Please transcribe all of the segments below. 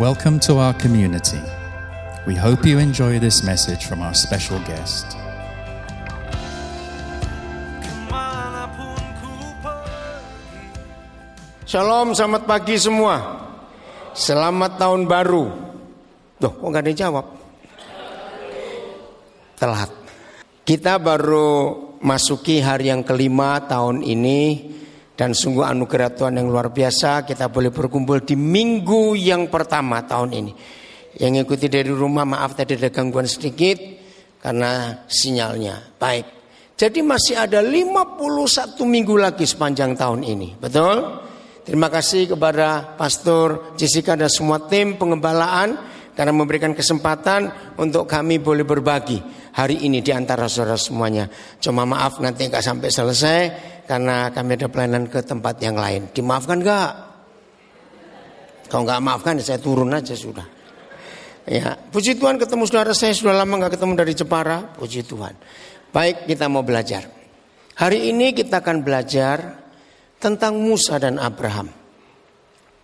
Welcome to our community. We hope you enjoy this message from our special guest. Shalom, selamat pagi semua. Selamat tahun baru. Loh, kok nggak ada yang jawab? Telat. Kita baru masuki hari yang kelima tahun ini dan sungguh anugerah Tuhan yang luar biasa kita boleh berkumpul di minggu yang pertama tahun ini. Yang ikuti dari rumah maaf tadi ada gangguan sedikit karena sinyalnya. Baik. Jadi masih ada 51 minggu lagi sepanjang tahun ini. Betul? Terima kasih kepada Pastor Jessica dan semua tim pengembalaan karena memberikan kesempatan untuk kami boleh berbagi hari ini di antara saudara semuanya. Cuma maaf nanti nggak sampai selesai karena kami ada pelayanan ke tempat yang lain. Dimaafkan nggak? Kalau nggak maafkan ya saya turun aja sudah. Ya, puji Tuhan ketemu saudara saya sudah lama nggak ketemu dari Jepara. Puji Tuhan. Baik, kita mau belajar. Hari ini kita akan belajar tentang Musa dan Abraham.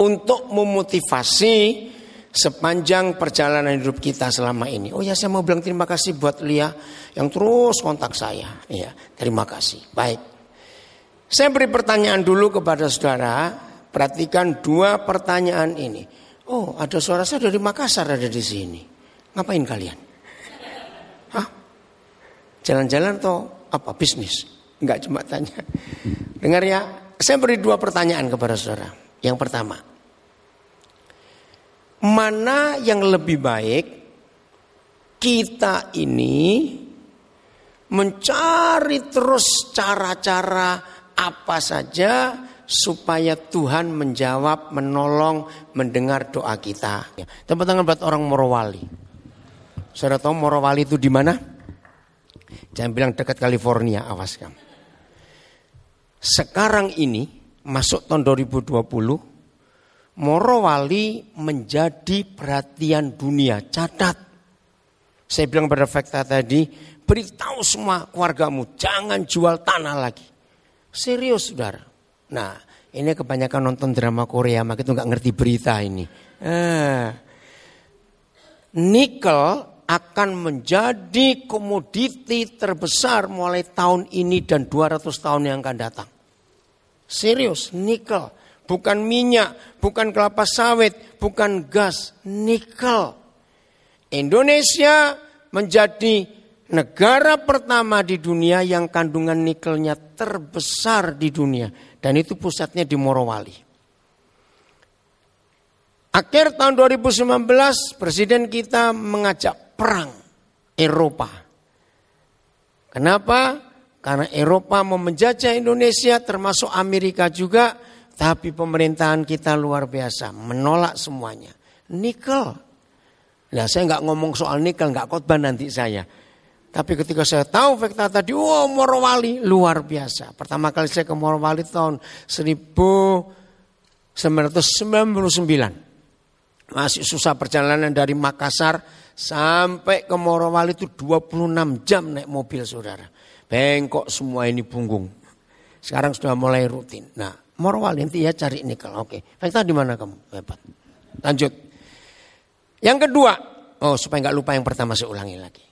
Untuk memotivasi sepanjang perjalanan hidup kita selama ini. Oh ya saya mau bilang terima kasih buat Lia yang terus kontak saya. Ya, terima kasih. Baik. Saya beri pertanyaan dulu kepada saudara. Perhatikan dua pertanyaan ini. Oh, ada suara saya dari Makassar ada di sini. Ngapain kalian? Hah? Jalan-jalan atau apa? Bisnis? Enggak cuma tanya. Dengar ya, saya beri dua pertanyaan kepada saudara. Yang pertama, mana yang lebih baik kita ini mencari terus cara-cara apa saja supaya Tuhan menjawab, menolong, mendengar doa kita. Tepuk tangan buat orang Morowali. Saudara tahu Morowali itu di mana? Jangan bilang dekat California, awas kamu. Sekarang ini masuk tahun 2020, Morowali menjadi perhatian dunia. Catat. Saya bilang pada fakta tadi, beritahu semua keluargamu, jangan jual tanah lagi. Serius saudara. Nah, ini kebanyakan nonton drama Korea, maka itu nggak ngerti berita ini. Eh, nikel akan menjadi komoditi terbesar mulai tahun ini dan 200 tahun yang akan datang. Serius, nikel. Bukan minyak, bukan kelapa sawit, bukan gas, nikel. Indonesia menjadi negara pertama di dunia yang kandungan nikelnya terbesar di dunia. Dan itu pusatnya di Morowali. Akhir tahun 2019 presiden kita mengajak perang Eropa. Kenapa? Karena Eropa mau menjajah Indonesia termasuk Amerika juga. Tapi pemerintahan kita luar biasa. Menolak semuanya. Nikel. Nah saya nggak ngomong soal nikel, nggak khotbah nanti saya. Tapi ketika saya tahu fakta tadi, wow Morowali luar biasa. Pertama kali saya ke Morowali tahun 1999. Masih susah perjalanan dari Makassar sampai ke Morowali itu 26 jam naik mobil saudara. Bengkok semua ini punggung. Sekarang sudah mulai rutin. Nah, Morowali nanti ya cari nikel. Oke. Fakta di mana kamu? Hebat. Lanjut. Yang kedua, oh supaya nggak lupa yang pertama saya ulangi lagi.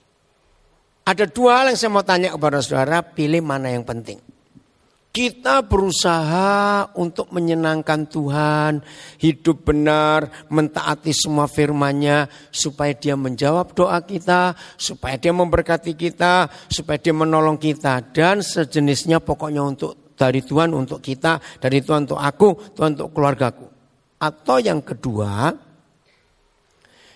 Ada dua hal yang saya mau tanya kepada saudara, pilih mana yang penting. Kita berusaha untuk menyenangkan Tuhan, hidup benar, mentaati semua firman-Nya supaya Dia menjawab doa kita, supaya Dia memberkati kita, supaya Dia menolong kita dan sejenisnya pokoknya untuk dari Tuhan untuk kita, dari Tuhan untuk aku, Tuhan untuk keluargaku. Atau yang kedua,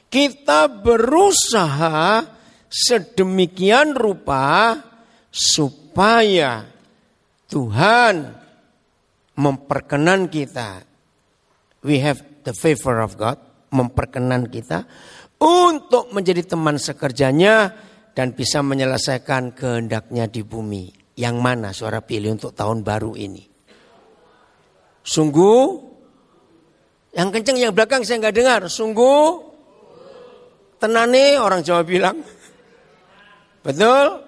kita berusaha sedemikian rupa supaya Tuhan memperkenan kita. We have the favor of God, memperkenan kita untuk menjadi teman sekerjanya dan bisa menyelesaikan kehendaknya di bumi. Yang mana suara pilih untuk tahun baru ini? Sungguh, yang kenceng yang belakang saya nggak dengar. Sungguh, tenane orang Jawa bilang. Betul?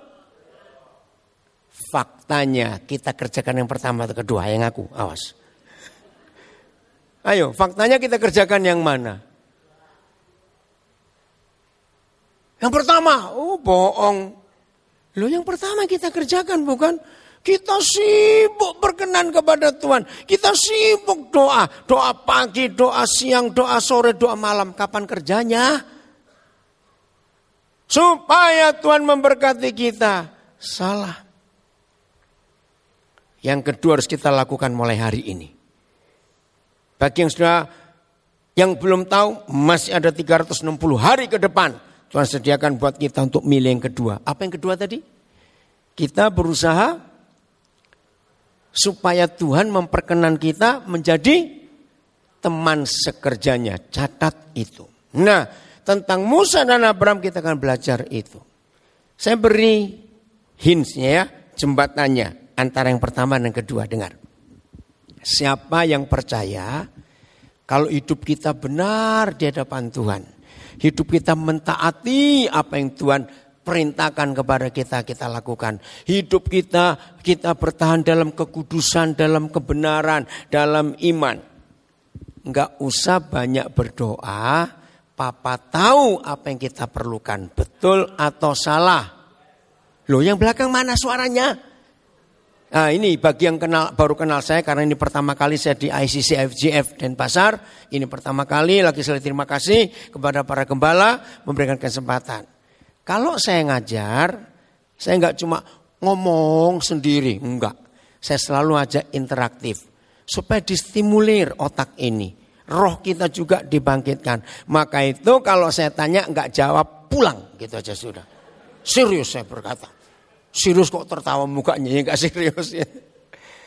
Faktanya kita kerjakan yang pertama atau kedua, yang aku, awas. Ayo, faktanya kita kerjakan yang mana? Yang pertama, oh bohong. Lo yang pertama kita kerjakan bukan? Kita sibuk berkenan kepada Tuhan. Kita sibuk doa. Doa pagi, doa siang, doa sore, doa malam. Kapan kerjanya? Supaya Tuhan memberkati kita. Salah. Yang kedua harus kita lakukan mulai hari ini. Bagi yang sudah yang belum tahu masih ada 360 hari ke depan. Tuhan sediakan buat kita untuk milih yang kedua. Apa yang kedua tadi? Kita berusaha supaya Tuhan memperkenan kita menjadi teman sekerjanya. Catat itu. Nah, tentang Musa dan Abraham kita akan belajar itu. Saya beri hintsnya ya, jembatannya antara yang pertama dan yang kedua. Dengar. Siapa yang percaya kalau hidup kita benar di hadapan Tuhan. Hidup kita mentaati apa yang Tuhan perintahkan kepada kita kita lakukan. Hidup kita kita bertahan dalam kekudusan, dalam kebenaran, dalam iman. Enggak usah banyak berdoa, papa tahu apa yang kita perlukan, betul atau salah. Loh yang belakang mana suaranya? Nah ini bagi yang kenal baru kenal saya karena ini pertama kali saya di ICC FGF dan Pasar. Ini pertama kali lagi saya terima kasih kepada para gembala memberikan kesempatan. Kalau saya ngajar, saya nggak cuma ngomong sendiri, enggak. Saya selalu ajak interaktif supaya distimulir otak ini. Roh kita juga dibangkitkan. Maka itu kalau saya tanya nggak jawab pulang gitu aja sudah. Serius saya berkata. Serius kok tertawa mukanya ya nggak serius ya.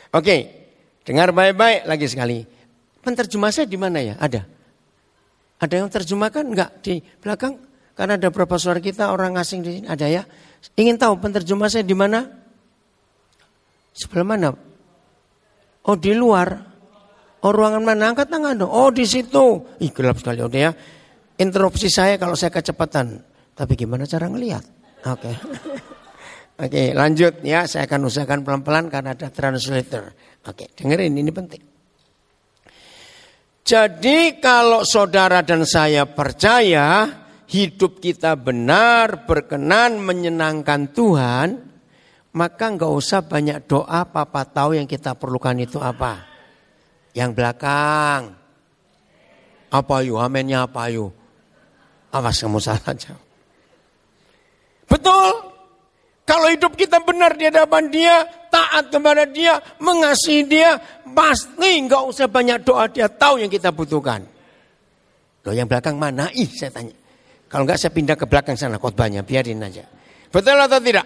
Oke, dengar baik-baik lagi sekali. Penterjemah saya di mana ya? Ada. Ada yang terjemahkan enggak di belakang? Karena ada beberapa suara kita orang asing di sini ada ya. Ingin tahu penterjemah saya di mana? Sebelah mana? Oh di luar. Oh ruangan mana? Angkat tangan dong. Oh di situ. Ih gelap sekali udah ya. Interupsi saya kalau saya kecepatan. Tapi gimana cara ngelihat? Oke. Okay. Oke okay, lanjut ya. Saya akan usahakan pelan-pelan karena ada translator. Oke okay, dengerin ini penting. Jadi kalau saudara dan saya percaya hidup kita benar, berkenan, menyenangkan Tuhan, maka nggak usah banyak doa, papa tahu yang kita perlukan itu apa. Yang belakang. Apa yuk, amennya apa yuk. Awas kamu salah jawab. Betul. Kalau hidup kita benar di hadapan dia, taat kepada dia, mengasihi dia, pasti nggak usah banyak doa, dia tahu yang kita butuhkan. Loh yang belakang mana? Ih saya tanya. Kalau enggak saya pindah ke belakang sana khotbahnya, biarin aja. Betul atau tidak?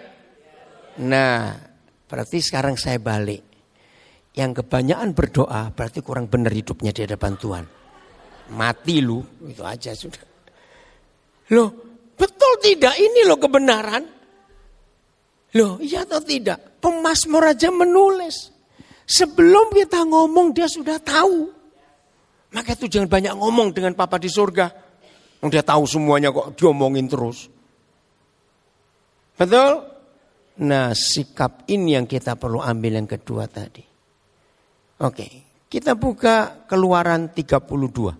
Nah, berarti sekarang saya balik. Yang kebanyakan berdoa berarti kurang benar hidupnya di hadapan Tuhan. Mati lu, itu aja sudah. Loh, betul tidak ini loh kebenaran? Loh, iya atau tidak? Pemasmur aja menulis. Sebelum kita ngomong dia sudah tahu. Maka itu jangan banyak ngomong dengan papa di surga. Dia tahu semuanya kok diomongin terus. Betul? Nah sikap ini yang kita perlu ambil yang kedua tadi. Oke, kita buka keluaran 32.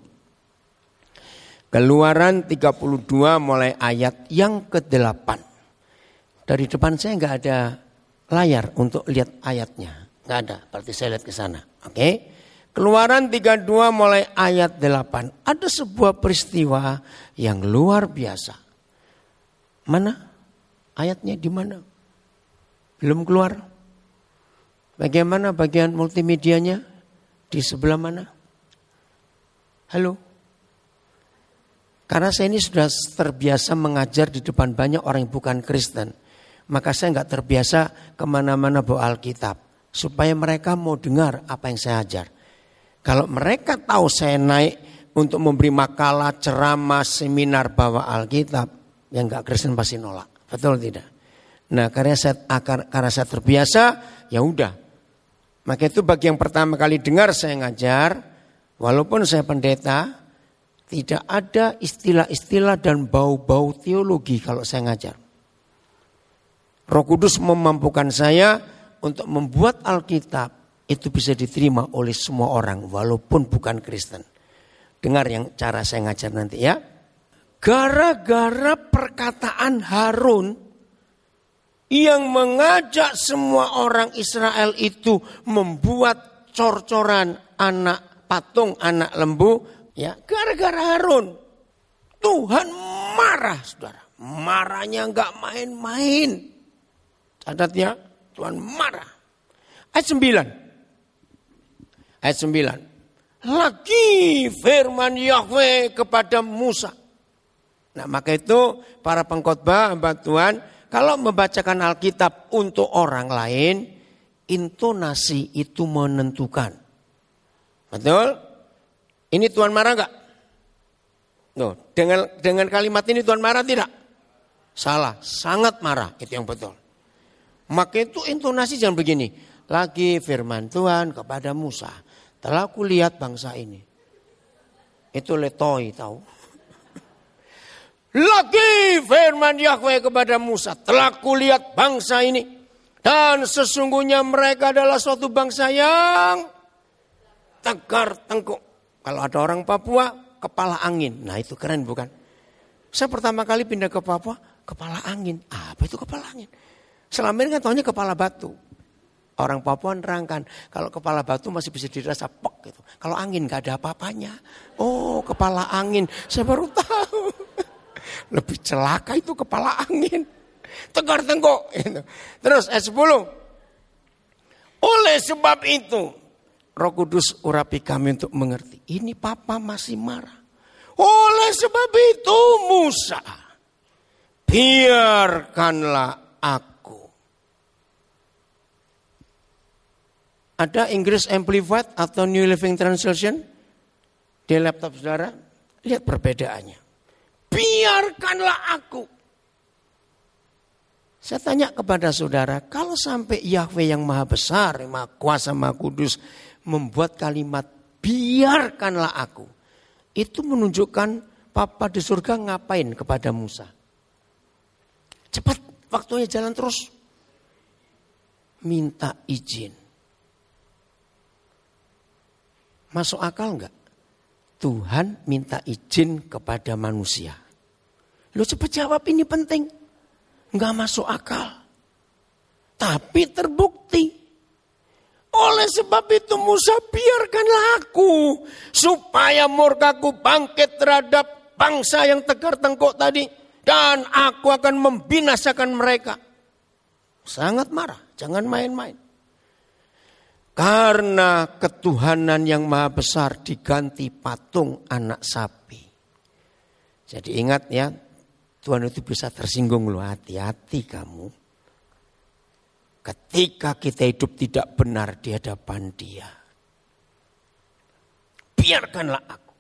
Keluaran 32 mulai ayat yang ke-8. Dari depan saya nggak ada layar untuk lihat ayatnya. Nggak ada, berarti saya lihat ke sana. Oke. Keluaran 32 mulai ayat 8. Ada sebuah peristiwa yang luar biasa. Mana? Ayatnya di mana? Belum keluar. Bagaimana bagian multimedianya? Di sebelah mana? Halo? Karena saya ini sudah terbiasa mengajar di depan banyak orang yang bukan Kristen. Maka saya nggak terbiasa ke mana-mana bawa Alkitab. Supaya mereka mau dengar apa yang saya ajar. Kalau mereka tahu saya naik untuk memberi makalah, ceramah, seminar bawa Alkitab, yang enggak Kristen pasti nolak. Betul tidak? Nah, karena saya karena saya terbiasa, ya udah. Maka itu bagi yang pertama kali dengar saya ngajar, walaupun saya pendeta, tidak ada istilah-istilah dan bau-bau teologi kalau saya ngajar. Roh Kudus memampukan saya untuk membuat Alkitab itu bisa diterima oleh semua orang walaupun bukan Kristen. Dengar yang cara saya ngajar nanti ya. Gara-gara perkataan Harun yang mengajak semua orang Israel itu membuat cor-coran anak patung anak lembu ya gara-gara Harun. Tuhan marah saudara. Marahnya nggak main-main. Catat ya Tuhan marah. Ayat 9 ayat 9 lagi firman Yahweh kepada Musa. Nah maka itu para pengkhotbah hamba Tuhan kalau membacakan Alkitab untuk orang lain intonasi itu menentukan. Betul? Ini Tuhan marah enggak? Tuh, dengan dengan kalimat ini Tuhan marah tidak? Salah, sangat marah, itu yang betul. Maka itu intonasi jangan begini. Lagi firman Tuhan kepada Musa, telah kulihat bangsa ini. Itu letoi tahu. Lagi firman Yahweh kepada Musa, telah kulihat bangsa ini. Dan sesungguhnya mereka adalah suatu bangsa yang tegar tengkuk. Kalau ada orang Papua, kepala angin. Nah itu keren bukan? Saya pertama kali pindah ke Papua, kepala angin. Apa itu kepala angin? Selama ini kan tahunya kepala batu. Orang Papua nerangkan, kalau kepala batu masih bisa dirasa pok gitu. Kalau angin gak ada apa-apanya. Oh kepala angin, saya baru tahu. Lebih celaka itu kepala angin. Tegar tengkok. Gitu. Terus ayat 10. Oleh sebab itu. Roh Kudus urapi kami untuk mengerti. Ini papa masih marah. Oleh sebab itu Musa. Biarkanlah aku. Ada Inggris Amplified atau New Living Translation? Di laptop saudara. Lihat perbedaannya. Biarkanlah aku. Saya tanya kepada saudara, kalau sampai Yahweh yang maha besar, yang maha kuasa, maha kudus, membuat kalimat biarkanlah aku. Itu menunjukkan Papa di surga ngapain kepada Musa. Cepat, waktunya jalan terus. Minta izin. Masuk akal enggak? Tuhan minta izin kepada manusia. Lo cepat jawab ini penting. Enggak masuk akal. Tapi terbukti. Oleh sebab itu Musa biarkanlah aku. Supaya murkaku bangkit terhadap bangsa yang tegar tengkuk tadi. Dan aku akan membinasakan mereka. Sangat marah. Jangan main-main. Karena ketuhanan yang maha besar diganti patung anak sapi. Jadi ingat ya, Tuhan itu bisa tersinggung loh, hati-hati kamu. Ketika kita hidup tidak benar di hadapan dia. Biarkanlah aku.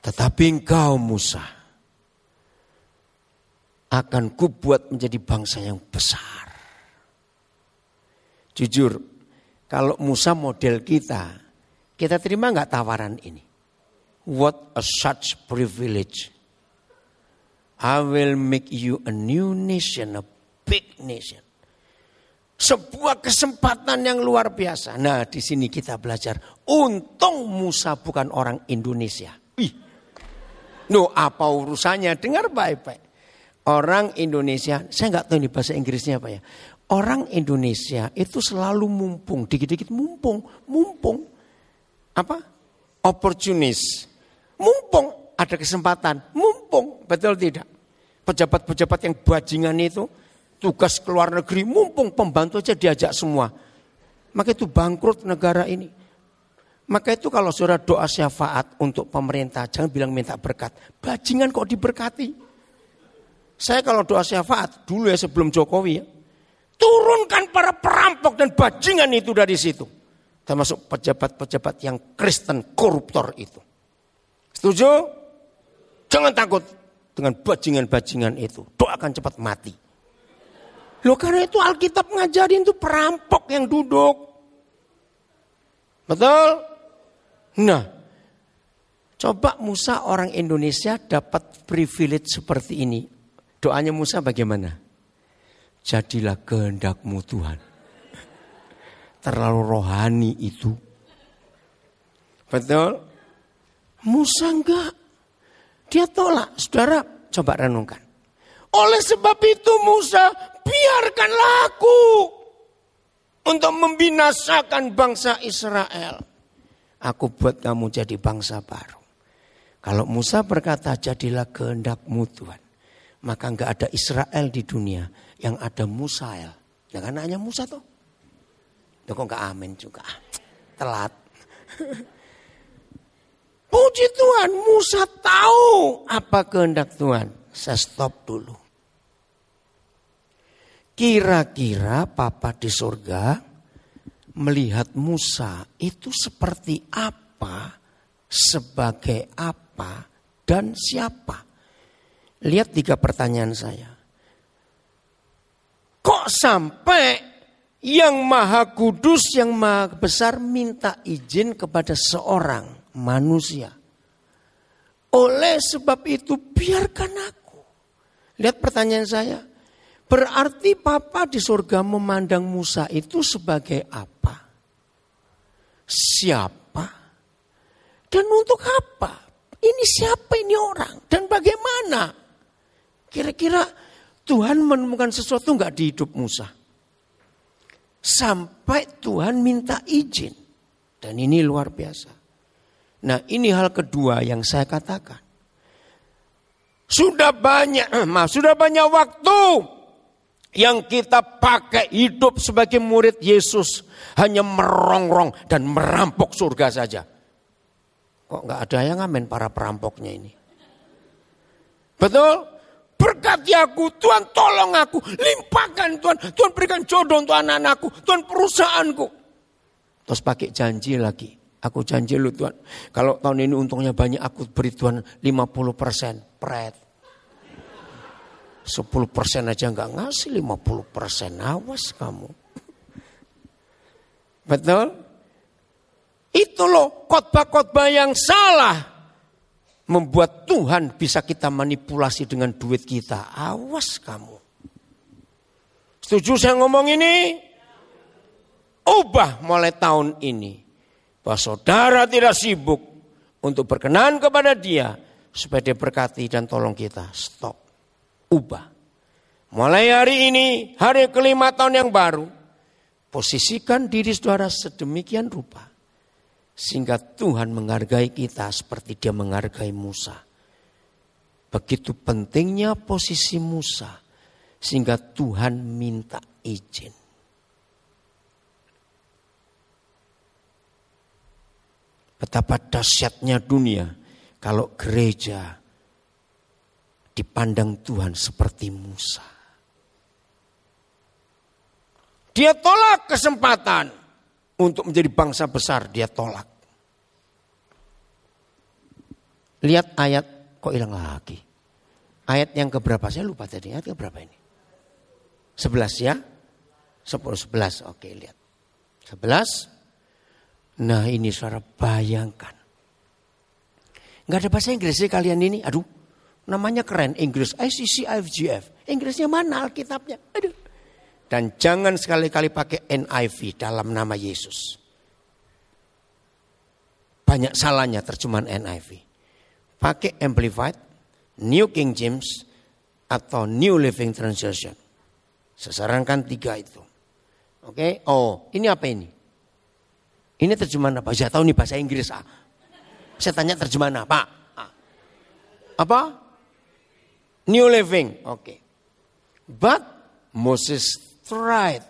Tetapi engkau Musa akan kubuat menjadi bangsa yang besar. Jujur, kalau Musa model kita, kita terima nggak tawaran ini? What a such privilege. I will make you a new nation, a big nation. Sebuah kesempatan yang luar biasa. Nah, di sini kita belajar. Untung Musa bukan orang Indonesia. Ih. No, apa urusannya? Dengar baik-baik. Orang Indonesia, saya nggak tahu ini bahasa Inggrisnya apa ya. Orang Indonesia itu selalu mumpung, dikit-dikit mumpung, mumpung. Apa? Opportunis. Mumpung ada kesempatan, mumpung, betul tidak? Pejabat-pejabat yang bajingan itu tugas ke luar negeri, mumpung pembantu aja diajak semua. Maka itu bangkrut negara ini. Maka itu kalau saudara doa syafaat untuk pemerintah, jangan bilang minta berkat. Bajingan kok diberkati. Saya kalau doa syafaat dulu ya sebelum Jokowi ya. Turunkan para perampok dan bajingan itu dari situ. Termasuk pejabat-pejabat yang Kristen koruptor itu. Setuju? Jangan takut dengan bajingan-bajingan itu. Doakan cepat mati. Loh karena itu Alkitab ngajarin itu perampok yang duduk. Betul? Nah, coba Musa orang Indonesia dapat privilege seperti ini. Doanya Musa bagaimana? Jadilah kehendakmu Tuhan. Terlalu rohani itu. Betul? Musa enggak. Dia tolak. Saudara, coba renungkan. Oleh sebab itu Musa, biarkanlah aku untuk membinasakan bangsa Israel. Aku buat kamu jadi bangsa baru. Kalau Musa berkata, jadilah kehendakmu Tuhan. Maka nggak ada Israel di dunia yang ada Musael. Ya kan hanya Musa tuh. Tuh kok nggak amin juga. Telat. Puji Tuhan, Musa tahu apa kehendak Tuhan. Saya stop dulu. Kira-kira Papa di surga melihat Musa itu seperti apa, sebagai apa, dan siapa? Lihat tiga pertanyaan saya. Kok sampai yang maha kudus, yang maha besar minta izin kepada seorang manusia. Oleh sebab itu biarkan aku. Lihat pertanyaan saya. Berarti Papa di surga memandang Musa itu sebagai apa? Siapa? Dan untuk apa? Ini siapa ini orang? Dan bagaimana? Kira-kira Tuhan menemukan sesuatu nggak di hidup Musa? Sampai Tuhan minta izin. Dan ini luar biasa. Nah ini hal kedua yang saya katakan. Sudah banyak, maaf, sudah banyak waktu yang kita pakai hidup sebagai murid Yesus hanya merongrong dan merampok surga saja. Kok nggak ada yang ngamen para perampoknya ini? Betul? Aku, Tuhan tolong aku, limpahkan Tuhan, Tuhan berikan jodoh untuk anak-anakku, Tuhan perusahaanku. Terus pakai janji lagi, Aku janji lu Tuhan. Kalau tahun ini untungnya banyak aku beri Tuhan 50 persen. Pret. 10 persen aja nggak ngasih 50 persen. Awas kamu. Betul? Itu loh khotbah-khotbah yang salah. Membuat Tuhan bisa kita manipulasi dengan duit kita. Awas kamu. Setuju saya ngomong ini? Ubah mulai tahun ini bahwa saudara tidak sibuk untuk berkenan kepada dia supaya dia berkati dan tolong kita. Stop. Ubah. Mulai hari ini, hari kelima tahun yang baru, posisikan diri saudara sedemikian rupa. Sehingga Tuhan menghargai kita seperti dia menghargai Musa. Begitu pentingnya posisi Musa. Sehingga Tuhan minta izin. Betapa dahsyatnya dunia kalau gereja dipandang Tuhan seperti Musa. Dia tolak kesempatan untuk menjadi bangsa besar, dia tolak. Lihat ayat kok hilang lagi. Ayat yang keberapa? Saya lupa tadi. Ayat keberapa ini? Sebelas ya? Sepuluh sebelas. Oke lihat. Sebelas. Nah ini suara bayangkan. Nggak ada bahasa Inggris sih kalian ini. Aduh, namanya keren Inggris. ICC IFGF. Inggrisnya mana Alkitabnya? Aduh. Dan jangan sekali-kali pakai NIV dalam nama Yesus. Banyak salahnya terjemahan NIV. Pakai Amplified, New King James, atau New Living Translation. Sesarankan tiga itu. Oke, oh ini apa ini? Ini terjemahan apa? Saya tahu nih bahasa Inggris. Ah. Saya tanya terjemahan apa? Ah. Apa? New Living. Oke. Okay. But Moses tried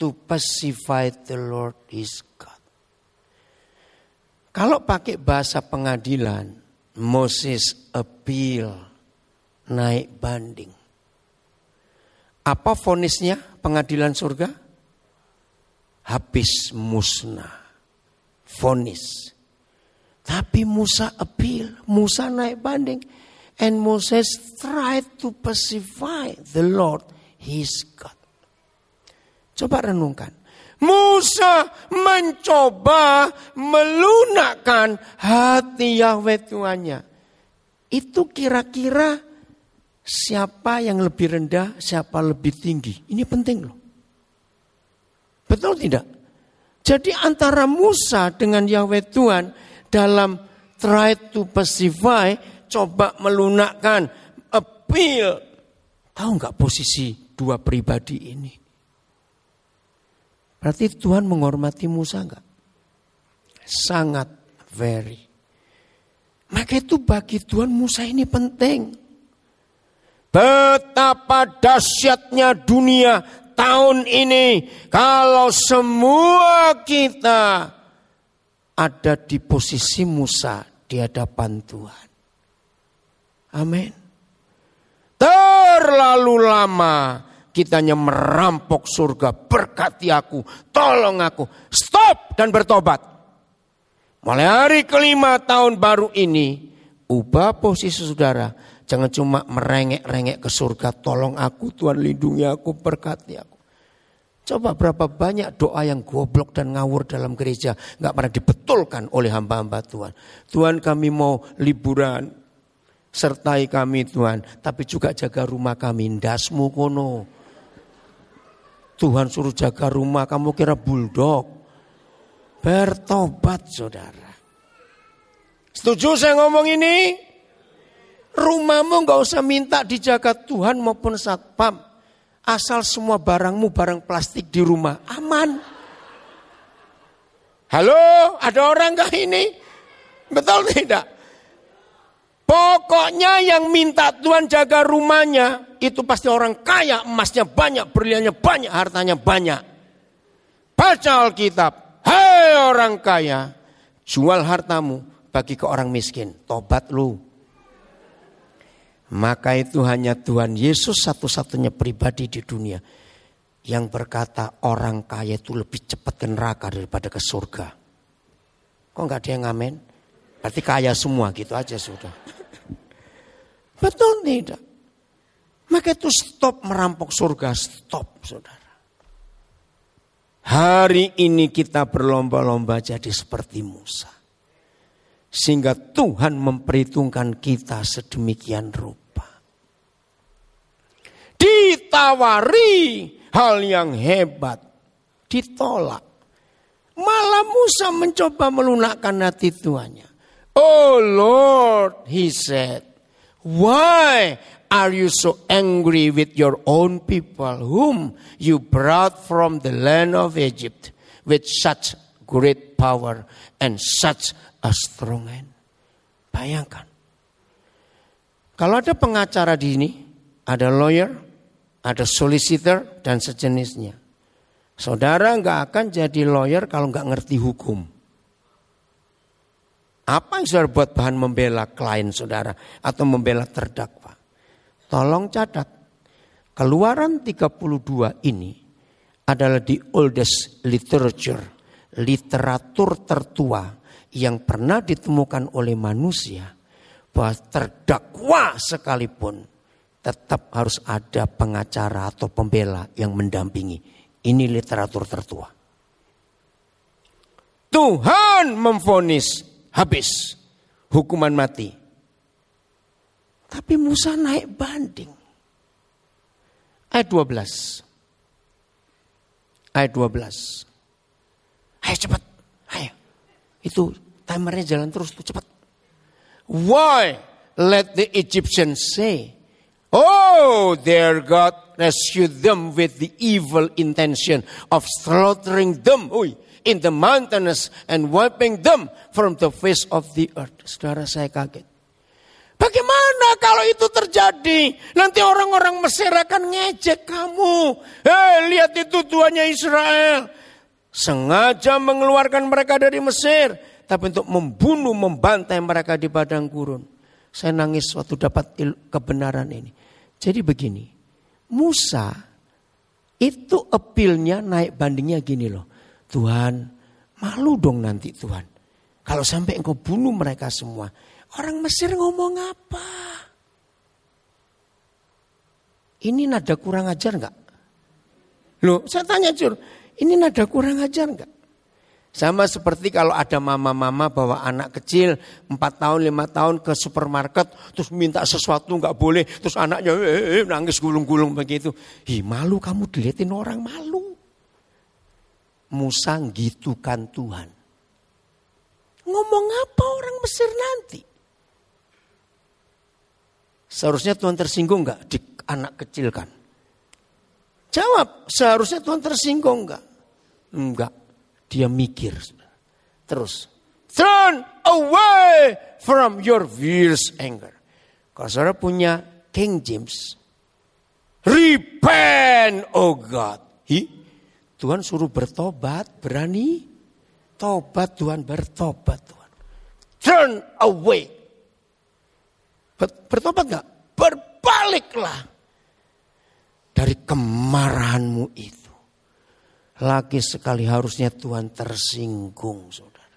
to pacify the Lord his God. Kalau pakai bahasa pengadilan, Moses appeal, naik banding. Apa fonisnya pengadilan surga? Habis musnah vonis. Tapi Musa appeal, Musa naik banding. And Moses tried to pacify the Lord his God. Coba renungkan. Musa mencoba melunakkan hati Yahweh Tuhannya. Itu kira-kira siapa yang lebih rendah, siapa lebih tinggi. Ini penting loh. Betul tidak? Jadi antara Musa dengan Yahweh Tuhan dalam try to pacify coba melunakkan, appeal. Tahu nggak posisi dua pribadi ini? Berarti Tuhan menghormati Musa nggak? Sangat, very. Maka itu bagi Tuhan Musa ini penting. Betapa dahsyatnya dunia tahun ini kalau semua kita ada di posisi Musa di hadapan Tuhan. Amin. Terlalu lama kitanya merampok surga, berkati aku, tolong aku, stop dan bertobat. Mulai hari kelima tahun baru ini, ubah posisi saudara. Jangan cuma merengek-rengek ke surga, tolong aku Tuhan lindungi aku, berkati aku. Coba berapa banyak doa yang goblok dan ngawur dalam gereja nggak pernah dibetulkan oleh hamba-hamba Tuhan. Tuhan kami mau liburan, sertai kami Tuhan, tapi juga jaga rumah kami, ndasmu kono. Tuhan suruh jaga rumah, kamu kira bulldog. Bertobat saudara. Setuju saya ngomong ini? Rumahmu nggak usah minta dijaga Tuhan maupun satpam. Asal semua barangmu barang plastik di rumah aman. Halo, ada orang gak ini? Betul tidak? Pokoknya yang minta Tuhan jaga rumahnya itu pasti orang kaya, emasnya banyak, berliannya banyak, hartanya banyak. Baca Alkitab, hei orang kaya, jual hartamu bagi ke orang miskin, tobat lu. Maka itu hanya Tuhan Yesus satu-satunya pribadi di dunia yang berkata orang kaya itu lebih cepat ke neraka daripada ke surga. Kok nggak ada yang ngamen? Berarti kaya semua gitu aja sudah. Betul tidak? Maka itu stop merampok surga, stop saudara. Hari ini kita berlomba-lomba jadi seperti Musa. Sehingga Tuhan memperhitungkan kita sedemikian rupa ditawari hal yang hebat, ditolak. Malah Musa mencoba melunakkan hati tuannya. Oh Lord, he said, why are you so angry with your own people whom you brought from the land of Egypt with such great power and such a strong hand? Bayangkan. Kalau ada pengacara di sini, ada lawyer, ada solicitor dan sejenisnya. Saudara nggak akan jadi lawyer kalau nggak ngerti hukum. Apa yang saudara buat bahan membela klien saudara atau membela terdakwa? Tolong catat. Keluaran 32 ini adalah the oldest literature, literatur tertua yang pernah ditemukan oleh manusia bahwa terdakwa sekalipun tetap harus ada pengacara atau pembela yang mendampingi. Ini literatur tertua. Tuhan memfonis habis hukuman mati. Tapi Musa naik banding. Ayat 12. Ayat 12. Ayo cepat. Ayo. Itu timernya jalan terus tuh cepat. Why let the Egyptians say Oh, their God rescued them with the evil intention of slaughtering them ui, in the mountains and wiping them from the face of the earth. Saudara saya kaget. Bagaimana kalau itu terjadi? Nanti orang-orang Mesir akan ngejek kamu. Hei, lihat itu tuannya Israel. Sengaja mengeluarkan mereka dari Mesir. Tapi untuk membunuh, membantai mereka di padang gurun. Saya nangis waktu dapat kebenaran ini. Jadi begini, Musa itu appealnya naik bandingnya gini loh. Tuhan, malu dong nanti Tuhan. Kalau sampai engkau bunuh mereka semua. Orang Mesir ngomong apa? Ini nada kurang ajar enggak? Loh, saya tanya Cur, ini nada kurang ajar enggak? Sama seperti kalau ada mama-mama bawa anak kecil 4 tahun 5 tahun ke supermarket terus minta sesuatu nggak boleh terus anaknya eh, eh, eh, nangis gulung-gulung begitu. Hi malu kamu dilihatin orang malu. Musa gitu kan Tuhan. Ngomong apa orang Mesir nanti? Seharusnya Tuhan tersinggung nggak di anak kecil kan? Jawab, seharusnya Tuhan tersinggung nggak? Enggak. Dia mikir. Terus. Turn away from your fierce anger. Kalau saudara punya King James. Repent, oh God. Hi, Tuhan suruh bertobat, berani? Tobat Tuhan, bertobat Tuhan. Turn away. Bertobat nggak? Berbaliklah dari kemarahanmu itu. Lagi sekali harusnya Tuhan tersinggung, saudara.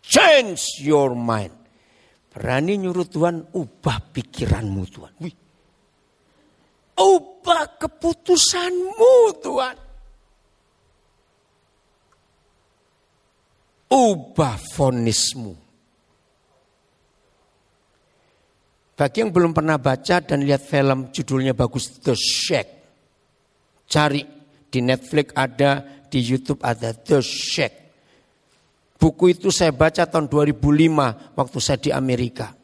Change your mind. Berani nyuruh Tuhan, ubah pikiranmu Tuhan. Wih. Ubah keputusanmu Tuhan. Ubah fonismu. Bagi yang belum pernah baca dan lihat film judulnya bagus The Shack. Cari di Netflix ada, di YouTube ada The Shack. Buku itu saya baca tahun 2005 waktu saya di Amerika.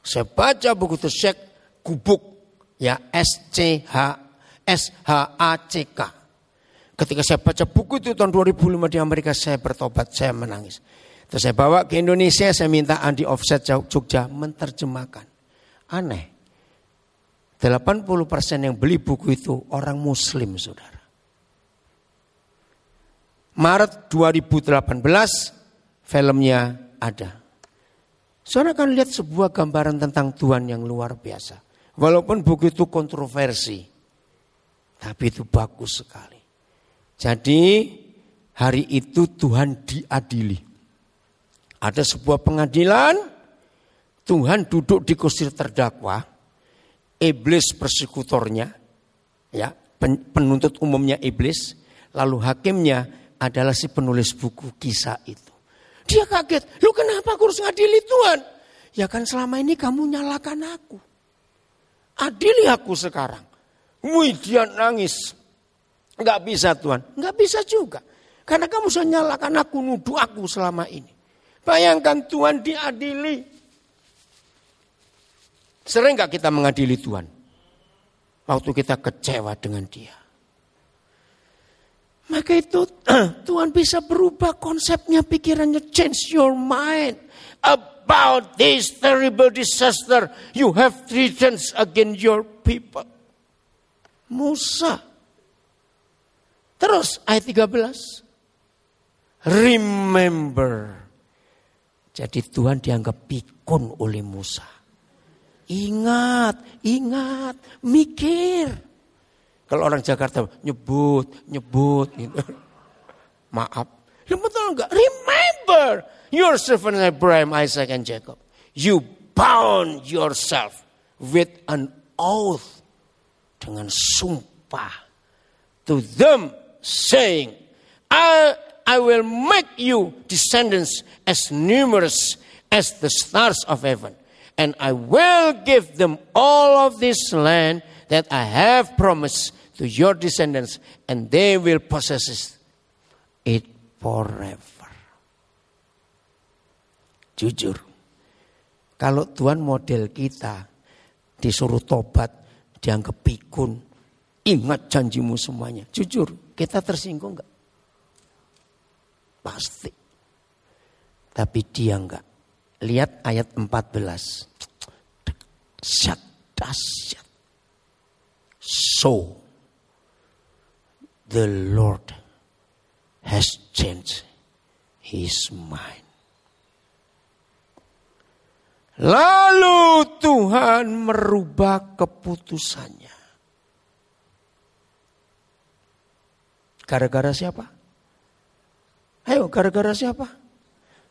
Saya baca buku The Shack, gubuk ya S C H S H A C K. Ketika saya baca buku itu tahun 2005 di Amerika saya bertobat, saya menangis. Terus saya bawa ke Indonesia, saya minta Andi Offset Jogja menerjemahkan. Aneh. 80% yang beli buku itu orang muslim saudara. Maret 2018 filmnya ada. Saudara akan lihat sebuah gambaran tentang Tuhan yang luar biasa. Walaupun buku itu kontroversi. Tapi itu bagus sekali. Jadi hari itu Tuhan diadili. Ada sebuah pengadilan, Tuhan duduk di kursi terdakwa, iblis persekutornya, ya penuntut umumnya iblis, lalu hakimnya adalah si penulis buku kisah itu. Dia kaget, lu kenapa aku harus ngadili Tuhan? Ya kan selama ini kamu nyalakan aku. Adili aku sekarang. Wih dia nangis. Enggak bisa Tuhan. Enggak bisa juga. Karena kamu sudah nyalakan aku, nuduh aku selama ini. Bayangkan Tuhan diadili. Sering gak kita mengadili Tuhan? Waktu kita kecewa dengan dia. Maka itu Tuhan bisa berubah konsepnya, pikirannya, change your mind about this terrible disaster you have threatened against your people. Musa. Terus ayat 13. Remember. Jadi Tuhan dianggap pikun oleh Musa. Ingat, ingat, mikir. Kalau orang Jakarta nyebut, nyebut gitu. Maaf. Ya betul enggak? Remember your servant Abraham, Isaac and Jacob. You bound yourself with an oath dengan sumpah to them saying, I, I will make you descendants as numerous as the stars of heaven and I will give them all of this land that I have promised to your descendants, and they will possess it forever. Jujur, kalau Tuhan model kita disuruh tobat, dianggap pikun, ingat janjimu semuanya. Jujur, kita tersinggung enggak? Pasti. Tapi dia enggak. Lihat ayat 14. Dahsyat, dahsyat. So, the Lord has changed his mind. Lalu Tuhan merubah keputusannya. Gara-gara siapa? Ayo, gara-gara siapa?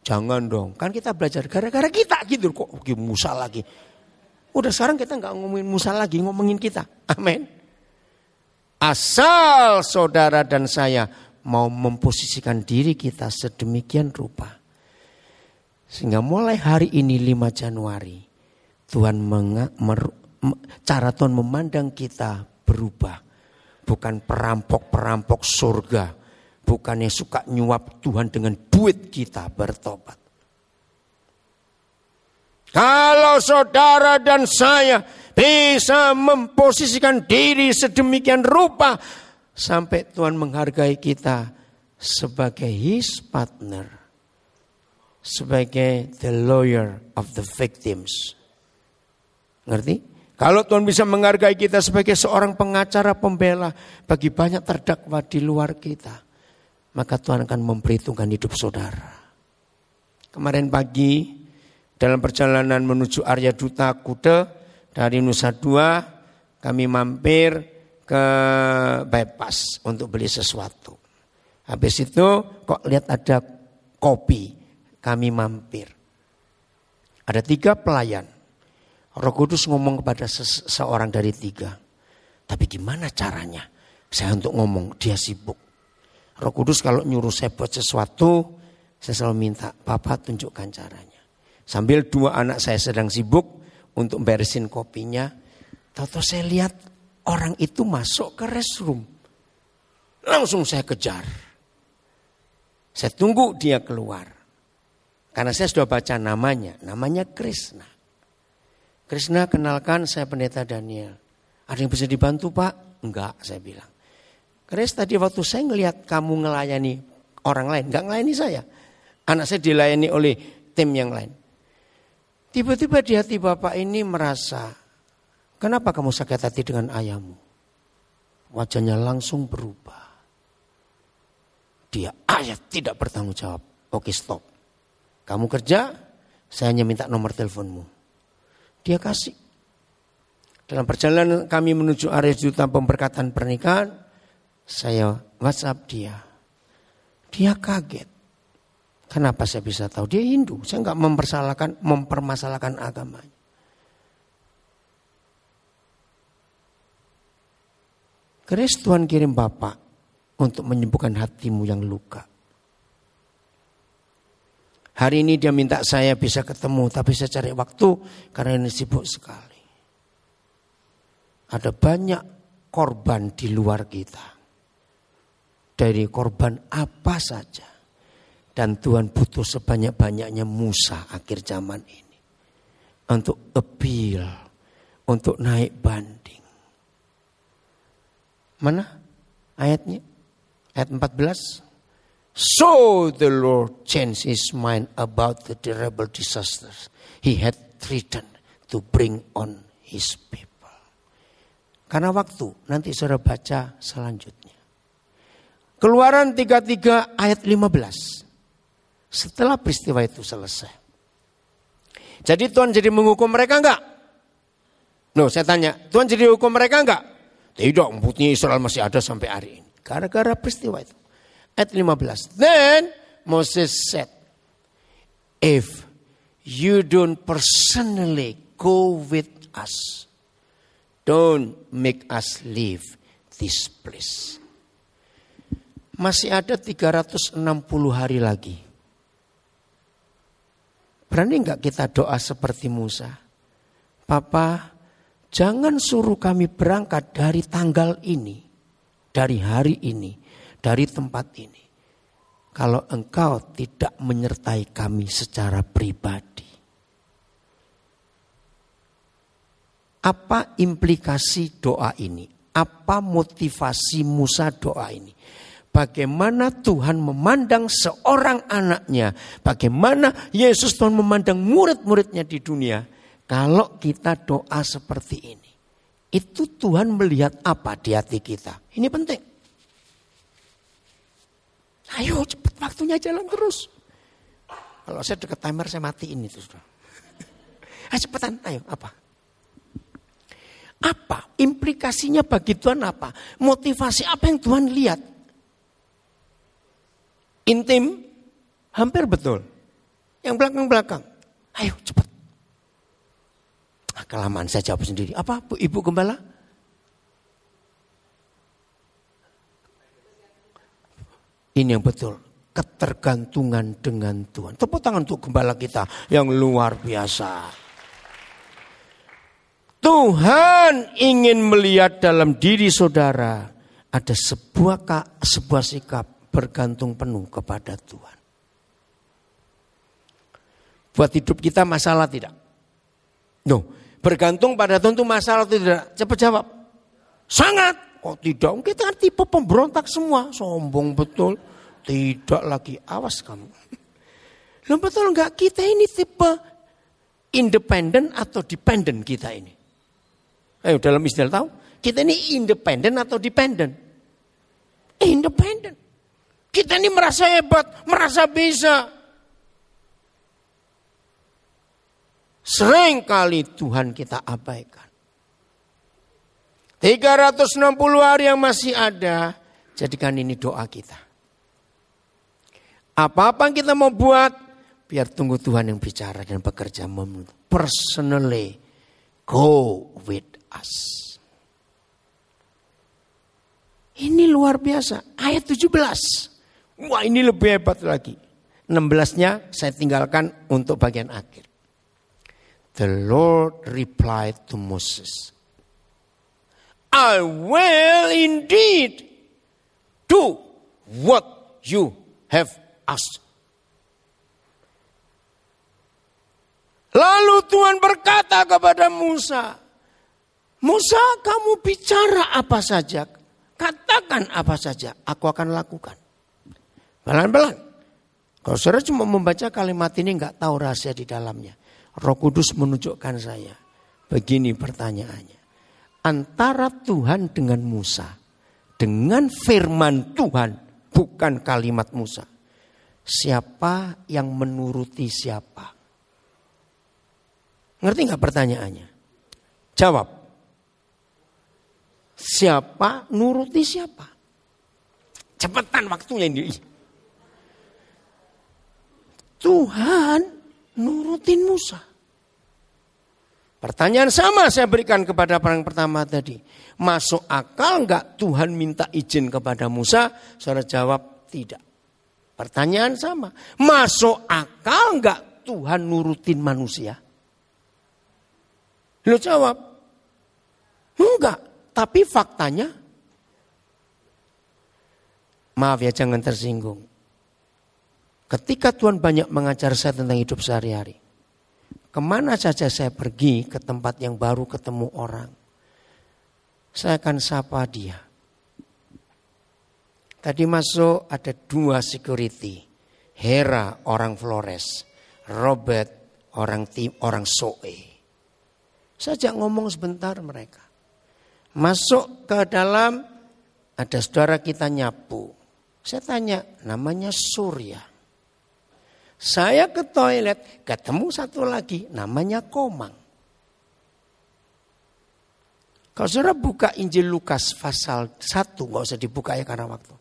Jangan dong, kan kita belajar gara-gara kita gitu kok Musa lagi. Udah sekarang kita nggak ngomongin Musa lagi, ngomongin kita. Amin. Asal saudara dan saya mau memposisikan diri kita sedemikian rupa. Sehingga mulai hari ini 5 Januari, Tuhan menga, mer, cara Tuhan memandang kita berubah. Bukan perampok-perampok surga. Bukan yang suka nyuap Tuhan dengan duit kita bertobat. Kalau saudara dan saya bisa memposisikan diri sedemikian rupa sampai Tuhan menghargai kita sebagai his partner, sebagai the lawyer of the victims. Ngerti? Kalau Tuhan bisa menghargai kita sebagai seorang pengacara pembela bagi banyak terdakwa di luar kita, maka Tuhan akan memperhitungkan hidup saudara. Kemarin pagi dalam perjalanan menuju Arya Duta Kude dari Nusa Dua kami mampir ke bypass untuk beli sesuatu. Habis itu kok lihat ada kopi, kami mampir. Ada tiga pelayan. Roh Kudus ngomong kepada seseorang dari tiga. Tapi gimana caranya? Saya untuk ngomong, dia sibuk. Roh Kudus kalau nyuruh saya buat sesuatu, saya selalu minta, Papa tunjukkan caranya. Sambil dua anak saya sedang sibuk untuk beresin kopinya. Tahu saya lihat orang itu masuk ke restroom. Langsung saya kejar. Saya tunggu dia keluar. Karena saya sudah baca namanya. Namanya Krishna. Krishna kenalkan saya pendeta Daniel. Ada yang bisa dibantu pak? Enggak saya bilang. Kris tadi waktu saya ngelihat kamu ngelayani orang lain. Enggak ngelayani saya. Anak saya dilayani oleh tim yang lain. Tiba-tiba di hati bapak ini merasa, kenapa kamu sakit hati dengan ayahmu? Wajahnya langsung berubah. Dia ayah tidak bertanggung jawab. Oke stop. Kamu kerja, saya hanya minta nomor teleponmu. Dia kasih. Dalam perjalanan kami menuju area juta pemberkatan pernikahan, saya WhatsApp dia. Dia kaget. Kenapa saya bisa tahu? Dia Hindu. Saya nggak mempersalahkan, mempermasalahkan agamanya. Keris Tuhan kirim Bapak untuk menyembuhkan hatimu yang luka. Hari ini dia minta saya bisa ketemu, tapi saya cari waktu karena ini sibuk sekali. Ada banyak korban di luar kita. Dari korban apa saja dan Tuhan butuh sebanyak-banyaknya Musa akhir zaman ini. Untuk appeal, untuk naik banding. Mana ayatnya? Ayat 14. So the Lord changed his mind about the terrible disasters he had threatened to bring on his people. Karena waktu, nanti saudara baca selanjutnya. Keluaran 33 ayat 15. Setelah peristiwa itu selesai. Jadi Tuhan jadi menghukum mereka enggak? No, saya tanya, Tuhan jadi hukum mereka enggak? Tidak, buktinya Israel masih ada sampai hari ini. Gara-gara peristiwa itu. Ayat 15. Then Moses said, if you don't personally go with us, don't make us leave this place. Masih ada 360 hari lagi Berani nggak kita doa seperti Musa? Papa, jangan suruh kami berangkat dari tanggal ini, dari hari ini, dari tempat ini. Kalau engkau tidak menyertai kami secara pribadi. Apa implikasi doa ini? Apa motivasi Musa doa ini? Bagaimana Tuhan memandang seorang anaknya. Bagaimana Yesus Tuhan memandang murid-muridnya di dunia. Kalau kita doa seperti ini. Itu Tuhan melihat apa di hati kita. Ini penting. Ayo cepat waktunya jalan terus. Kalau saya dekat timer saya matiin itu sudah. Ayo cepetan, ayo apa? Apa implikasinya bagi Tuhan apa? Motivasi apa yang Tuhan lihat? intim, hampir betul. Yang belakang-belakang, ayo cepat. Ah, kelamaan saya jawab sendiri. Apa Bu Ibu Gembala? Ini yang betul. Ketergantungan dengan Tuhan. Tepuk tangan untuk gembala kita yang luar biasa. Tuhan ingin melihat dalam diri saudara ada sebuah sebuah sikap bergantung penuh kepada Tuhan. Buat hidup kita masalah tidak? No, bergantung pada tentu masalah atau tidak. Cepat jawab. Sangat. Oh tidak, kita kan tipe pemberontak semua. Sombong betul. Tidak lagi, awas kamu. Loh betul enggak? Kita ini tipe independen atau dependent kita ini. Ayo dalam istilah tahu, kita ini independen atau dependent? Independen. Kita ini merasa hebat, merasa bisa. Sering kali Tuhan kita abaikan. 360 hari yang masih ada, jadikan ini doa kita. Apa-apa yang kita mau buat, biar tunggu Tuhan yang bicara dan bekerja. Personally, go with us. Ini luar biasa. Ayat 17. Wah ini lebih hebat lagi. 16-nya saya tinggalkan untuk bagian akhir. The Lord replied to Moses, I will indeed do what you have asked. Lalu Tuhan berkata kepada Musa, Musa kamu bicara apa saja, katakan apa saja, aku akan lakukan. Pelan-pelan. Kalau saudara cuma membaca kalimat ini nggak tahu rahasia di dalamnya. Roh Kudus menunjukkan saya. Begini pertanyaannya. Antara Tuhan dengan Musa. Dengan firman Tuhan. Bukan kalimat Musa. Siapa yang menuruti siapa? Ngerti nggak pertanyaannya? Jawab. Siapa nuruti siapa? Cepetan waktunya ini. Tuhan nurutin Musa. Pertanyaan sama saya berikan kepada orang pertama tadi. Masuk akal enggak Tuhan minta izin kepada Musa? Saudara jawab tidak. Pertanyaan sama. Masuk akal enggak Tuhan nurutin manusia? Lo jawab. Enggak. Tapi faktanya. Maaf ya jangan tersinggung. Ketika Tuhan banyak mengajar saya tentang hidup sehari-hari. Ke mana saja saya pergi ke tempat yang baru ketemu orang. Saya akan sapa dia. Tadi masuk ada dua security. Hera orang Flores. Robert orang tim orang Soe. Saya ngomong sebentar mereka. Masuk ke dalam ada saudara kita nyapu. Saya tanya namanya Surya. Saya ke toilet, ketemu satu lagi, namanya Komang. Kalau saudara buka Injil Lukas pasal 1, nggak usah dibuka ya karena waktu.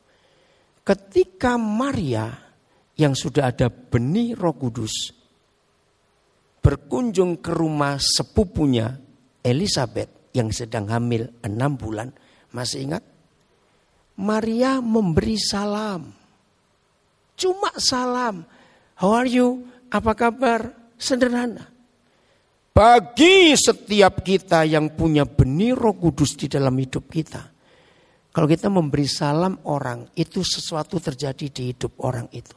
Ketika Maria yang sudah ada benih roh kudus, berkunjung ke rumah sepupunya Elizabeth yang sedang hamil enam bulan, masih ingat? Maria memberi salam. Cuma salam How are you? Apa kabar? Sederhana. Bagi setiap kita yang punya benih roh kudus di dalam hidup kita. Kalau kita memberi salam orang, itu sesuatu terjadi di hidup orang itu.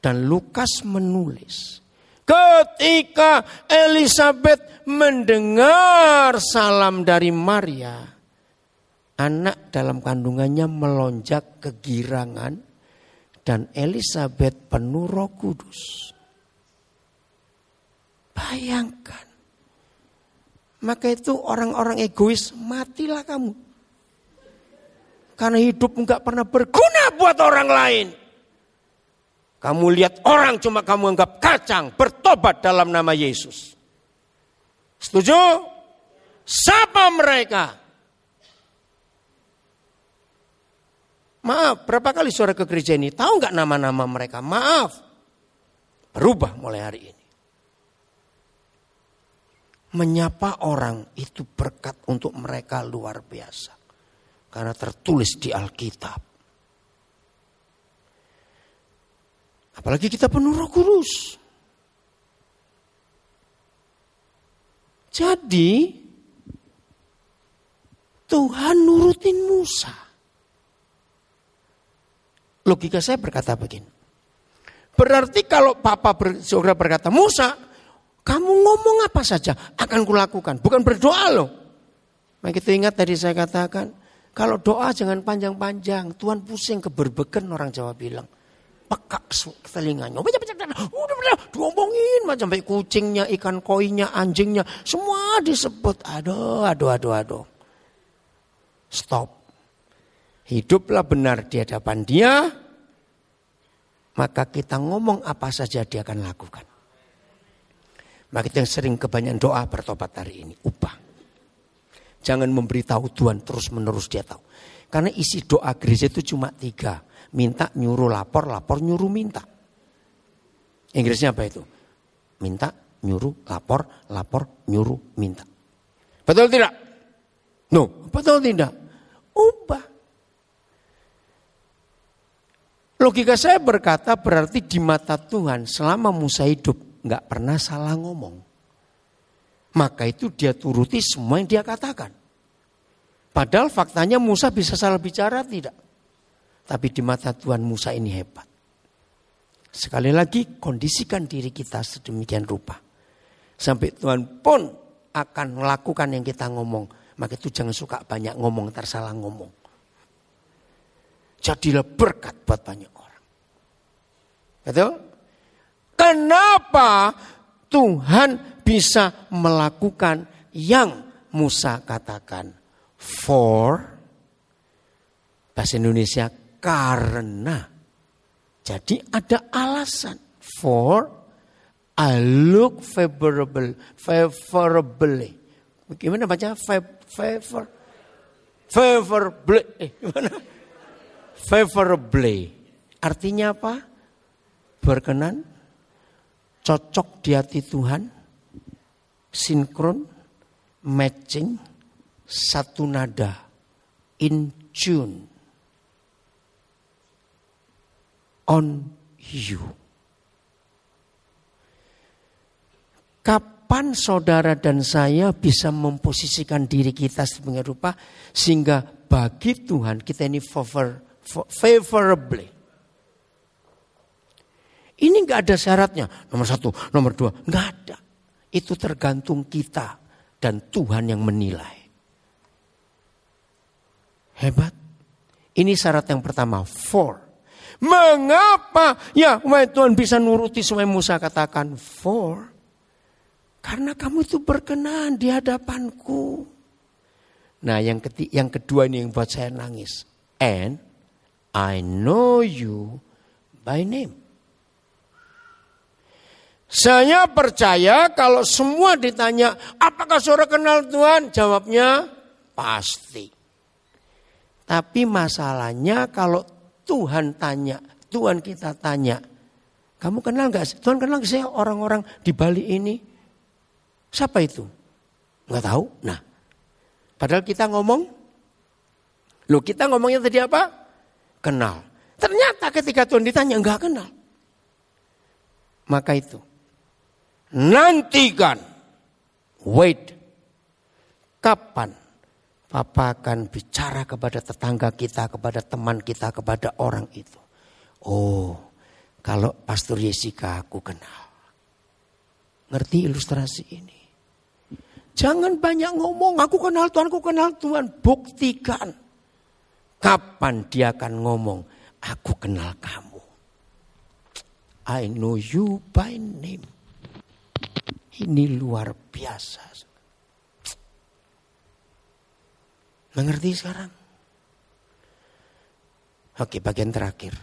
Dan Lukas menulis, ketika Elizabeth mendengar salam dari Maria, anak dalam kandungannya melonjak kegirangan dan Elizabeth penuh roh kudus. Bayangkan. Maka itu orang-orang egois, matilah kamu. Karena hidup enggak pernah berguna buat orang lain. Kamu lihat orang cuma kamu anggap kacang, bertobat dalam nama Yesus. Setuju? Siapa mereka? Maaf, berapa kali sore ke gereja ini? Tahu nggak nama-nama mereka? Maaf. Berubah mulai hari ini. Menyapa orang itu berkat untuk mereka luar biasa. Karena tertulis di Alkitab. Apalagi kita penuh roh kudus. Jadi Tuhan nurutin Musa. Logika saya berkata begini. Berarti kalau papa ber, saudara berkata, Musa, Kamu ngomong apa saja akan kulakukan. Bukan berdoa loh. Maka kita ingat tadi saya katakan. Kalau doa jangan panjang-panjang. Tuhan pusing keberbeken orang Jawa bilang. Pekak telinganya. Udah diomongin macam baik kucingnya, ikan koinya, anjingnya. Semua disebut. Aduh, aduh, aduh, aduh. Stop. Hiduplah benar di hadapan dia. Maka kita ngomong apa saja dia akan lakukan. Maka kita yang sering kebanyakan doa bertobat hari ini. Ubah. Jangan memberitahu Tuhan terus menerus dia tahu. Karena isi doa gereja itu cuma tiga. Minta, nyuruh, lapor, lapor, nyuruh, minta. Inggrisnya apa itu? Minta, nyuruh, lapor, lapor, nyuruh, minta. Betul tidak? No, betul tidak? Ubah. Logika saya berkata berarti di mata Tuhan selama Musa hidup nggak pernah salah ngomong. Maka itu dia turuti semua yang dia katakan. Padahal faktanya Musa bisa salah bicara tidak. Tapi di mata Tuhan Musa ini hebat. Sekali lagi kondisikan diri kita sedemikian rupa. Sampai Tuhan pun akan melakukan yang kita ngomong. Maka itu jangan suka banyak ngomong, tersalah ngomong. Jadilah berkat buat banyak. Betul? Kenapa Tuhan bisa melakukan yang Musa katakan? For bahasa Indonesia karena. Jadi ada alasan. For I look favorable, favorably. Gimana baca favor? Favorably. Eh, gimana? Favorably. Artinya apa? Berkenan, cocok di hati Tuhan, sinkron, matching, satu nada, in tune, on you. Kapan saudara dan saya bisa memposisikan diri kita sedemikian rupa sehingga bagi Tuhan kita ini favor, favorably. Ini nggak ada syaratnya. Nomor satu, nomor dua, nggak ada. Itu tergantung kita dan Tuhan yang menilai. Hebat. Ini syarat yang pertama, for. Mengapa ya Tuhan bisa nuruti semua yang Musa katakan? For. Karena kamu itu berkenan di hadapanku. Nah yang, ketiga, yang kedua ini yang buat saya nangis. And I know you by name. Saya percaya kalau semua ditanya, apakah saudara kenal Tuhan? Jawabnya pasti. Tapi masalahnya kalau Tuhan tanya, Tuhan kita tanya, kamu kenal gak? Tuhan kenal gak saya orang-orang di Bali ini? Siapa itu? Nggak tahu. Nah, padahal kita ngomong, lo kita ngomongnya tadi apa? Kenal. Ternyata ketika Tuhan ditanya nggak kenal. Maka itu, nantikan, wait, kapan Papa akan bicara kepada tetangga kita, kepada teman kita, kepada orang itu. Oh, kalau Pastor Yesika aku kenal. Ngerti ilustrasi ini? Jangan banyak ngomong, aku kenal Tuhan, aku kenal Tuhan. Buktikan. Kapan dia akan ngomong, aku kenal kamu. I know you by name. Ini luar biasa. Mengerti sekarang? Oke, bagian terakhir.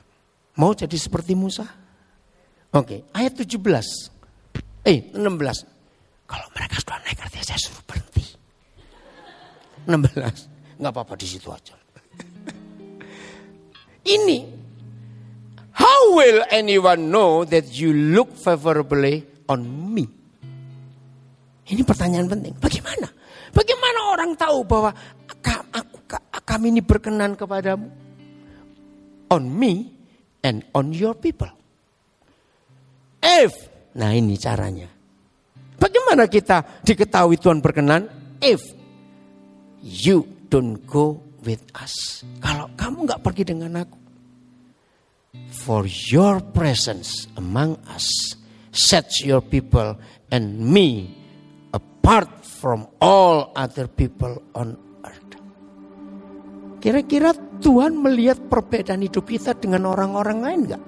Mau jadi seperti Musa? Oke, ayat 17. Eh, 16. Kalau mereka sudah naik artinya saya suruh berhenti. 16. Nggak apa-apa di situ aja. Ini. How will anyone know that you look favorably on me? Ini pertanyaan penting. Bagaimana? Bagaimana orang tahu bahwa kami ini berkenan kepadamu? On me and on your people. If, nah ini caranya. Bagaimana kita diketahui Tuhan berkenan? If you don't go with us. Kalau kamu nggak pergi dengan aku. For your presence among us sets your people and me apart from all other people on earth. Kira-kira Tuhan melihat perbedaan hidup kita dengan orang-orang lain enggak?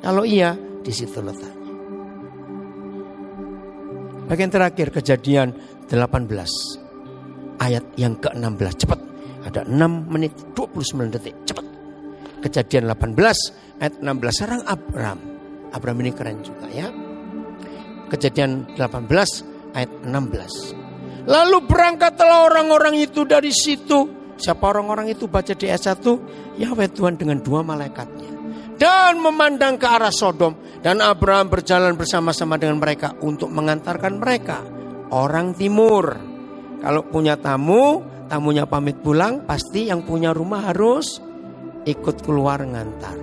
Kalau iya, di situ letaknya. Bagian terakhir kejadian 18 ayat yang ke-16 cepat. Ada 6 menit 29 detik. Cepat. Kejadian 18 ayat 16 sekarang Abraham Abraham ini keren juga ya. Kejadian 18 ayat 16 lalu berangkatlah orang-orang itu dari situ. Siapa orang-orang itu? Baca di ayat 1 Yahweh Tuhan dengan dua malaikatnya. Dan memandang ke arah Sodom. Dan Abraham berjalan bersama-sama dengan mereka untuk mengantarkan mereka orang timur. Kalau punya tamu, tamunya pamit pulang, pasti yang punya rumah harus ikut keluar ngantar.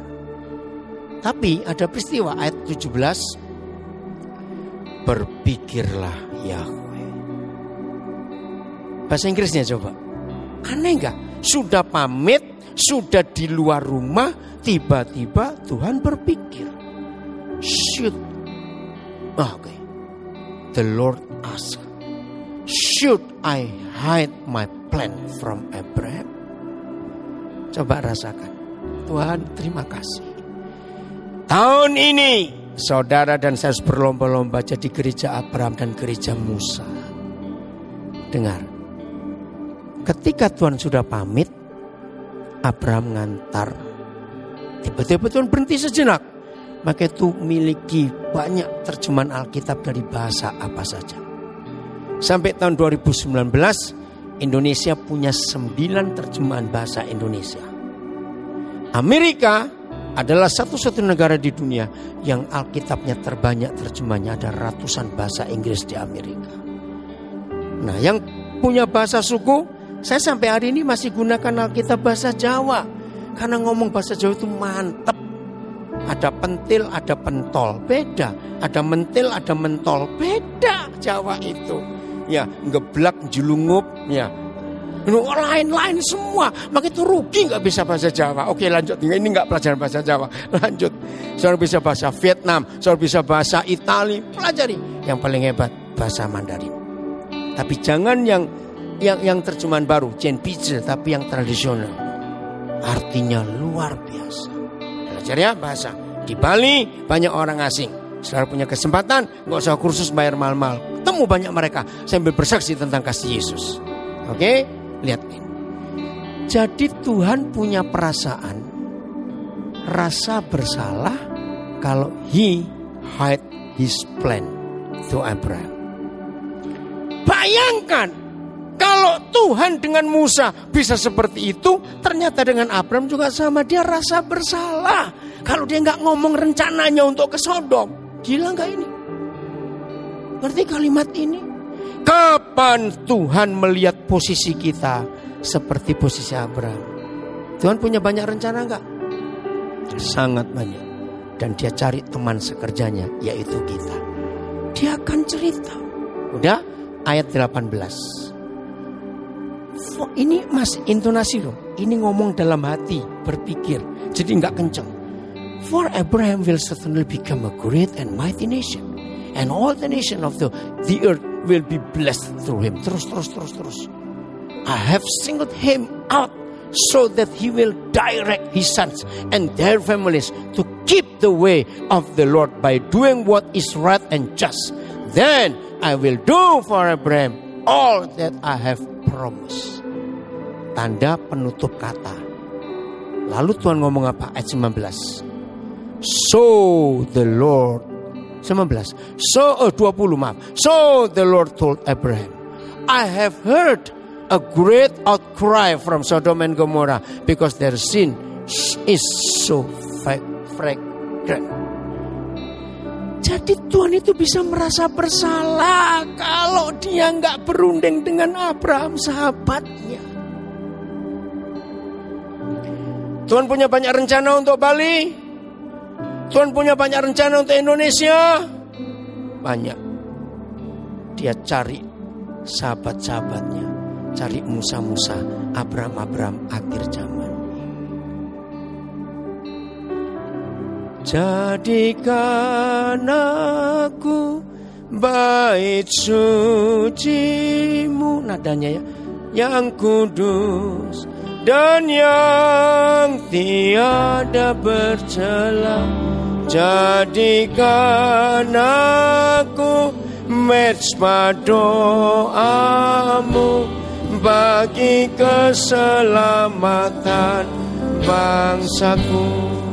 Tapi ada peristiwa ayat 17 berpikirlah Yahweh. Bahasa Inggrisnya coba. Aneh nggak? Sudah pamit, sudah di luar rumah, tiba-tiba Tuhan berpikir. Should oh, Oke. Okay. The Lord ask, Should I hide my plan from Abraham? Coba rasakan. Tuhan terima kasih. Tahun ini saudara dan saya berlomba-lomba jadi gereja Abraham dan gereja Musa. Dengar. Ketika Tuhan sudah pamit, Abraham ngantar. Tiba-tiba Tuhan berhenti sejenak. Maka itu miliki banyak terjemahan Alkitab dari bahasa apa saja. Sampai tahun 2019 Indonesia punya 9 terjemahan bahasa Indonesia. Amerika adalah satu-satu negara di dunia yang Alkitabnya terbanyak terjemahnya ada ratusan bahasa Inggris di Amerika. Nah, yang punya bahasa suku, saya sampai hari ini masih gunakan Alkitab bahasa Jawa karena ngomong bahasa Jawa itu mantep. Ada pentil, ada pentol, beda. Ada mentil, ada mentol, beda Jawa itu. Ya, ngeblak, julungup, ya. Lain-lain semua, maka itu rugi nggak bisa bahasa Jawa. Oke lanjut, ini nggak pelajaran bahasa Jawa. Lanjut, saudara bisa bahasa Vietnam, saudara bisa bahasa Itali, pelajari. Yang paling hebat bahasa Mandarin. Tapi jangan yang yang yang terjemahan baru, Chen Pizze, tapi yang tradisional. Artinya luar biasa. Belajar ya bahasa. Di Bali banyak orang asing. Saudara punya kesempatan, nggak usah kursus bayar mahal-mahal. Temu banyak mereka sambil bersaksi tentang kasih Yesus. Oke, lihat ini. Jadi Tuhan punya perasaan rasa bersalah kalau he hide his plan to Abraham. Bayangkan kalau Tuhan dengan Musa bisa seperti itu, ternyata dengan Abraham juga sama. Dia rasa bersalah. Kalau dia nggak ngomong rencananya untuk ke Sodom. Gila nggak ini? Ngerti kalimat ini? Kapan Tuhan melihat posisi kita seperti posisi Abraham? Tuhan punya banyak rencana nggak? Sangat banyak. Dan dia cari teman sekerjanya, yaitu kita. Dia akan cerita. Udah ayat 18 ini mas intonasi loh. Ini ngomong dalam hati, berpikir. Jadi nggak kenceng. For Abraham will certainly become a great and mighty nation. And all the nation of the, the earth will be blessed through him. Terus, terus, terus, terus. I have singled him out so that he will direct his sons and their families to keep the way of the Lord by doing what is right and just. Then I will do for Abraham all that I have promised. Tanda penutup kata. Lalu Tuhan ngomong apa? Ayat 19. So the Lord 19. So oh, 20 maaf. So the Lord told Abraham, I have heard a great outcry from Sodom and Gomorrah because their sin is so fragrant. Jadi Tuhan itu bisa merasa bersalah kalau dia nggak berunding dengan Abraham sahabatnya. Tuhan punya banyak rencana untuk Bali. Tuhan punya banyak rencana untuk Indonesia. Banyak. Dia cari sahabat-sahabatnya. Cari Musa-Musa, Abraham-Abraham akhir zaman. Jadikan aku bait sucimu Nadanya ya Yang kudus dan yang tiada bercela Jadikan aku mezbah doamu Bagi keselamatan bangsaku